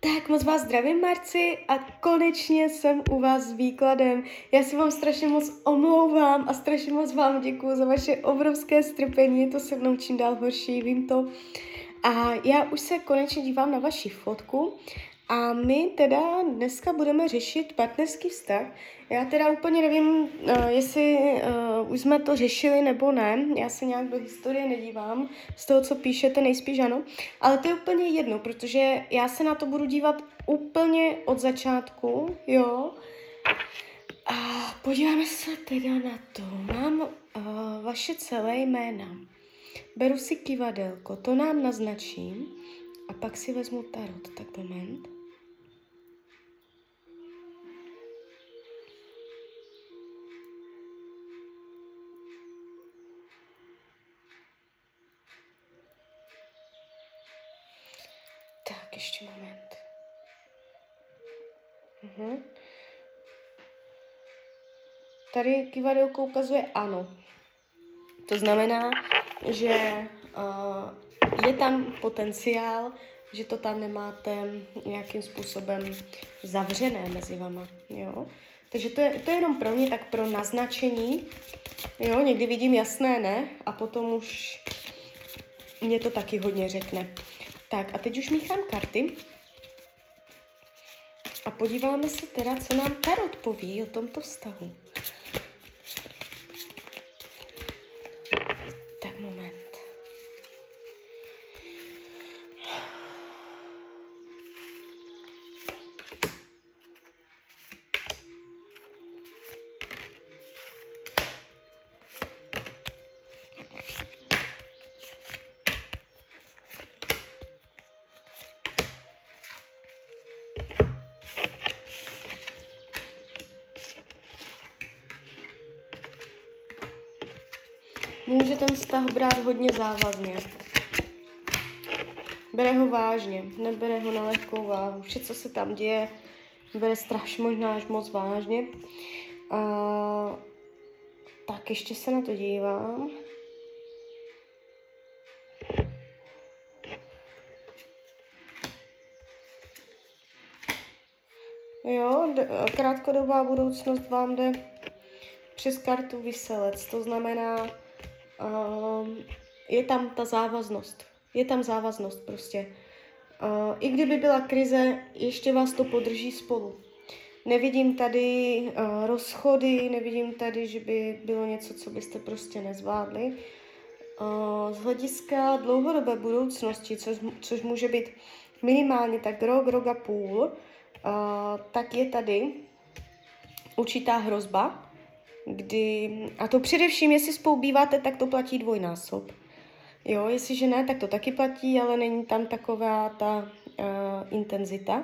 Tak moc vás zdravím, Marci, a konečně jsem u vás s výkladem. Já se vám strašně moc omlouvám a strašně moc vám děkuji za vaše obrovské strpení, je to se mnou čím dál horší, vím to. A já už se konečně dívám na vaši fotku a my teda dneska budeme řešit partnerský vztah. Já teda úplně nevím, uh, jestli uh, už jsme to řešili nebo ne. Já se nějak do historie nedívám. Z toho, co píšete, nejspíš ano. Ale to je úplně jedno, protože já se na to budu dívat úplně od začátku, jo. A podíváme se teda na to. Mám uh, vaše celé jména. Beru si kivadelko, to nám naznačím. A pak si vezmu tarot, tak moment. Mhm. Tady kivadelko ukazuje ano. To znamená, že uh, je tam potenciál, že to tam nemáte nějakým způsobem zavřené mezi vama. Jo? Takže to je, to je jenom pro mě tak pro naznačení. Jo, někdy vidím jasné ne a potom už mě to taky hodně řekne. Tak a teď už míchám karty. A podíváme se teda, co nám Tarot poví o tomto vztahu. Může ten vztah brát hodně závazně. Bere ho vážně, nebere ho na lehkou váhu. Vše, co se tam děje, bere strašně možná až moc vážně. A, tak ještě se na to dívám. Jo, krátkodobá budoucnost vám jde přes kartu vyselec. To znamená, um, je tam ta závaznost. Je tam závaznost prostě. Uh, I kdyby byla krize, ještě vás to podrží spolu. Nevidím tady uh, rozchody, nevidím tady, že by bylo něco, co byste prostě nezvládli. Uh, z hlediska dlouhodobé budoucnosti, což, což může být minimálně tak rok, rok a půl, uh, tak je tady určitá hrozba, kdy, a to především, jestli spolu býváte, tak to platí dvojnásob. Jo, jestliže ne, tak to taky platí, ale není tam taková ta uh, intenzita.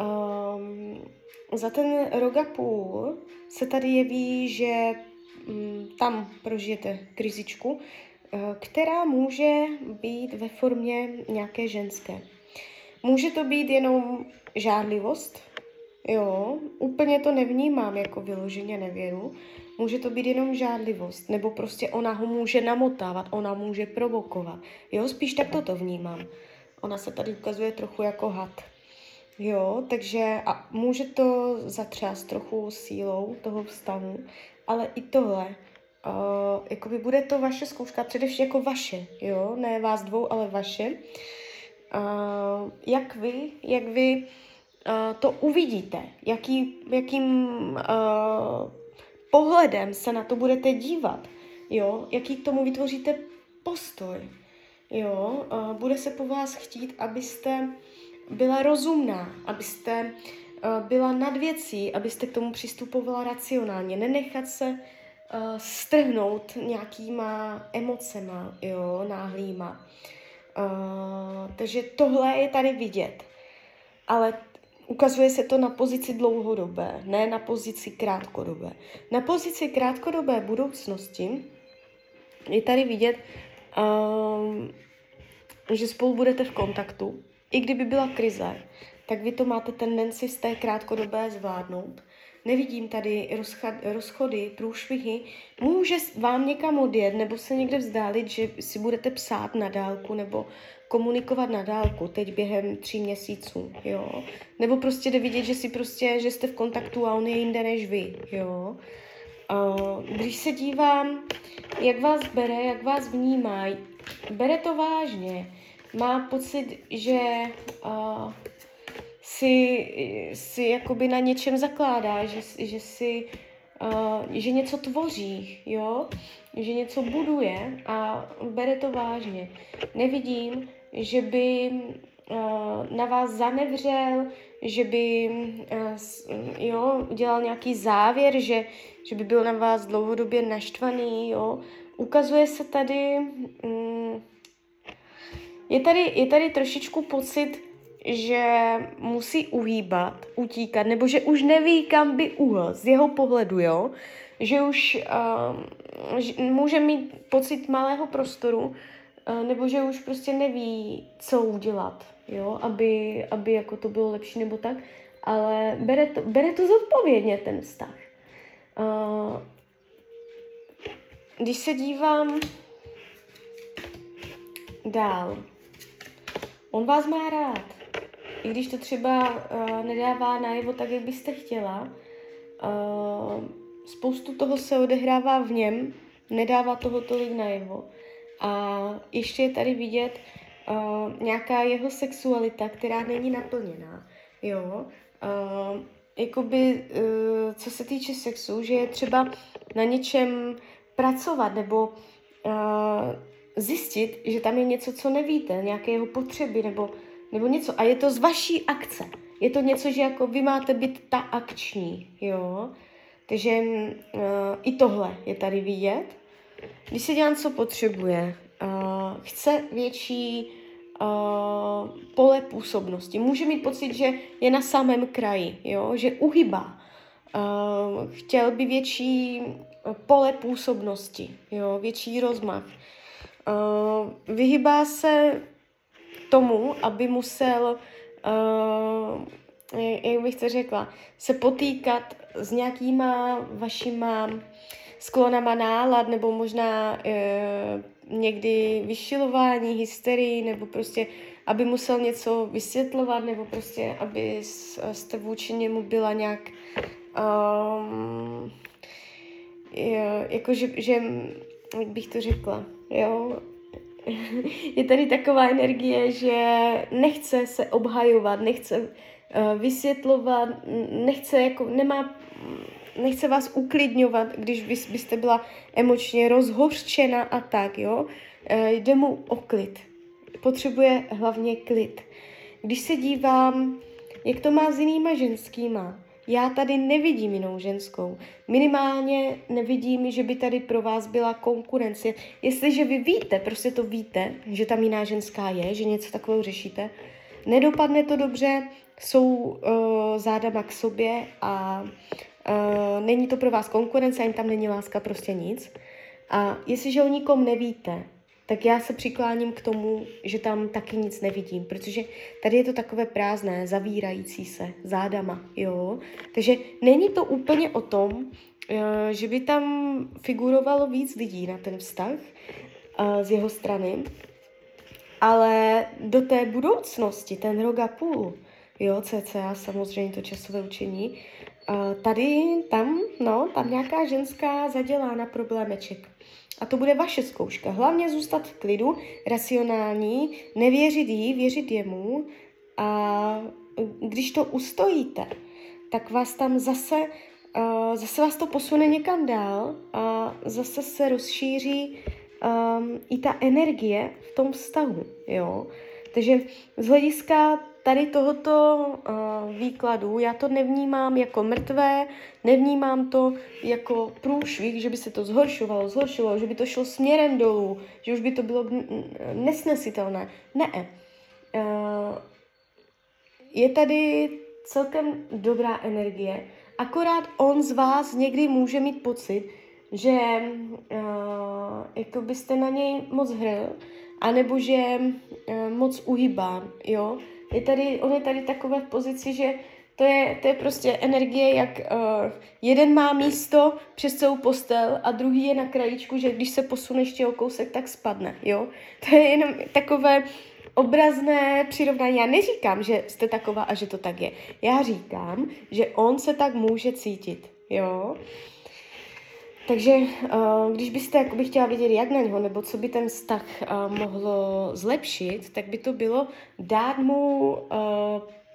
Um, za ten rok a půl se tady jeví, že um, tam prožijete krizičku, uh, která může být ve formě nějaké ženské. Může to být jenom žádlivost, Jo, úplně to nevnímám jako vyloženě nevěru. Může to být jenom žádlivost, nebo prostě ona ho může namotávat, ona může provokovat. Jo, spíš tak toto vnímám. Ona se tady ukazuje trochu jako had. Jo, takže a může to zatřást trochu sílou toho vztahu, ale i tohle, uh, jakoby bude to vaše zkouška, především jako vaše, jo, ne vás dvou, ale vaše. Uh, jak vy, jak vy to uvidíte, jaký, jakým uh, pohledem se na to budete dívat, jo, jaký k tomu vytvoříte postoj, jo, uh, bude se po vás chtít, abyste byla rozumná, abyste uh, byla nad věcí, abyste k tomu přistupovala racionálně, nenechat se uh, strhnout nějakýma emocema, jo, náhlýma. Uh, takže tohle je tady vidět. Ale ukazuje se to na pozici dlouhodobé, ne na pozici krátkodobé. Na pozici krátkodobé budoucnosti je tady vidět, um, že spolu budete v kontaktu. I kdyby byla krize, tak vy to máte tendenci z té krátkodobé zvládnout. Nevidím tady rozchod, rozchody, průšvihy. Může vám někam odjet nebo se někde vzdálit, že si budete psát na dálku nebo komunikovat na dálku teď během tří měsíců, jo. Nebo prostě jde vidět, že si prostě, že jste v kontaktu a on je jinde než vy, jo. Když se dívám, jak vás bere, jak vás vnímá, bere to vážně. Má pocit, že uh, si, si jakoby na něčem zakládá, že, že si uh, že něco tvoří, jo, že něco buduje a bere to vážně. Nevidím, že by uh, na vás zanevřel, že by uh, jo, udělal nějaký závěr, že, že by byl na vás dlouhodobě naštvaný, jo. Ukazuje se tady, um, je tady, je tady trošičku pocit, že musí uhýbat, utíkat, nebo že už neví, kam by uhl z jeho pohledu, jo? Že už uh, že může mít pocit malého prostoru, uh, nebo že už prostě neví, co udělat, jo? Aby, aby jako to bylo lepší nebo tak, ale bere to, bere to zodpovědně ten vztah. Uh, když se dívám dál, on vás má rád i když to třeba uh, nedává najevo tak, jak byste chtěla, uh, spoustu toho se odehrává v něm, nedává toho tolik najevo. A ještě je tady vidět uh, nějaká jeho sexualita, která není naplněná. Jo? Uh, jakoby, uh, co se týče sexu, že je třeba na něčem pracovat nebo uh, zjistit, že tam je něco, co nevíte, nějaké jeho potřeby nebo nebo něco. A je to z vaší akce. Je to něco, že jako vy máte být ta akční, jo. Takže uh, i tohle je tady vidět. Když se dělám, co potřebuje, uh, chce větší uh, pole působnosti. Může mít pocit, že je na samém kraji, jo? že uhybá. Uh, chtěl by větší pole působnosti, jo? větší rozmach. Uh, vyhybá se tomu, aby musel, uh, jak bych to řekla, se potýkat s nějakýma vašima sklonama nálad, nebo možná uh, někdy vyšilování, hysterii, nebo prostě, aby musel něco vysvětlovat, nebo prostě, aby jste vůči němu byla nějak um, jako, že, že, jak bych to řekla, jo, je tady taková energie, že nechce se obhajovat, nechce uh, vysvětlovat, nechce jako, nemá, nechce vás uklidňovat, když vy byste byla emočně rozhořčena a tak, jo. Uh, jde mu o klid. Potřebuje hlavně klid. Když se dívám, jak to má s jinýma ženskýma, já tady nevidím jinou ženskou. Minimálně nevidím, že by tady pro vás byla konkurence. Jestliže vy víte, prostě to víte, že tam jiná ženská je, že něco takového řešíte, nedopadne to dobře, jsou uh, zádama k sobě a uh, není to pro vás konkurence, ani tam není láska, prostě nic. A jestliže o nikom nevíte, tak já se přikláním k tomu, že tam taky nic nevidím, protože tady je to takové prázdné, zavírající se zádama, jo. Takže není to úplně o tom, eh, že by tam figurovalo víc lidí na ten vztah eh, z jeho strany, ale do té budoucnosti, ten rok a půl, jo, cca samozřejmě to časové učení, eh, tady, tam, no, tam nějaká ženská zadělá na problémeček. A to bude vaše zkouška. Hlavně zůstat v klidu, racionální, nevěřit jí, věřit jemu a když to ustojíte, tak vás tam zase, uh, zase vás to posune někam dál a zase se rozšíří um, i ta energie v tom vztahu, jo. Takže z hlediska tady tohoto uh, výkladu já to nevnímám jako mrtvé, nevnímám to jako průšvih, že by se to zhoršovalo, zhoršovalo, že by to šlo směrem dolů, že už by to bylo nesnesitelné. Ne. Uh, je tady celkem dobrá energie, akorát on z vás někdy může mít pocit, že uh, jako byste na něj moc hrl, anebo že uh, moc uhybá, jo, je tady, on je tady takové v pozici, že To je, to je prostě energie, jak uh, jeden má místo přes celou postel a druhý je na krajičku, že když se posune ještě o kousek, tak spadne, jo. To je jenom takové obrazné přirovnání. Já neříkám, že jste taková a že to tak je. Já říkám, že on se tak může cítit, jo. Takže uh, když byste jakoby chtěla vědět, jak na něho, nebo co by ten vztah uh, mohlo zlepšit, tak by to bylo dát mu uh,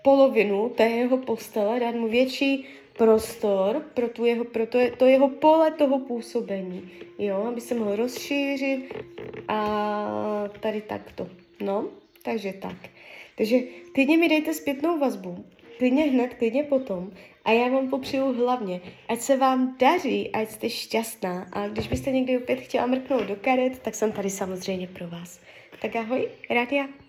polovinu té jeho postele, dát mu větší prostor pro, tu jeho, pro to, to jeho pole toho působení, jo, aby se mohl rozšířit a tady takto, no, takže tak. Takže klidně mi dejte zpětnou vazbu, klidně hned, klidně potom a já vám popřeju hlavně, ať se vám daří, ať jste šťastná a když byste někdy opět chtěla mrknout do karet, tak jsem tady samozřejmě pro vás. Tak ahoj, Rádia.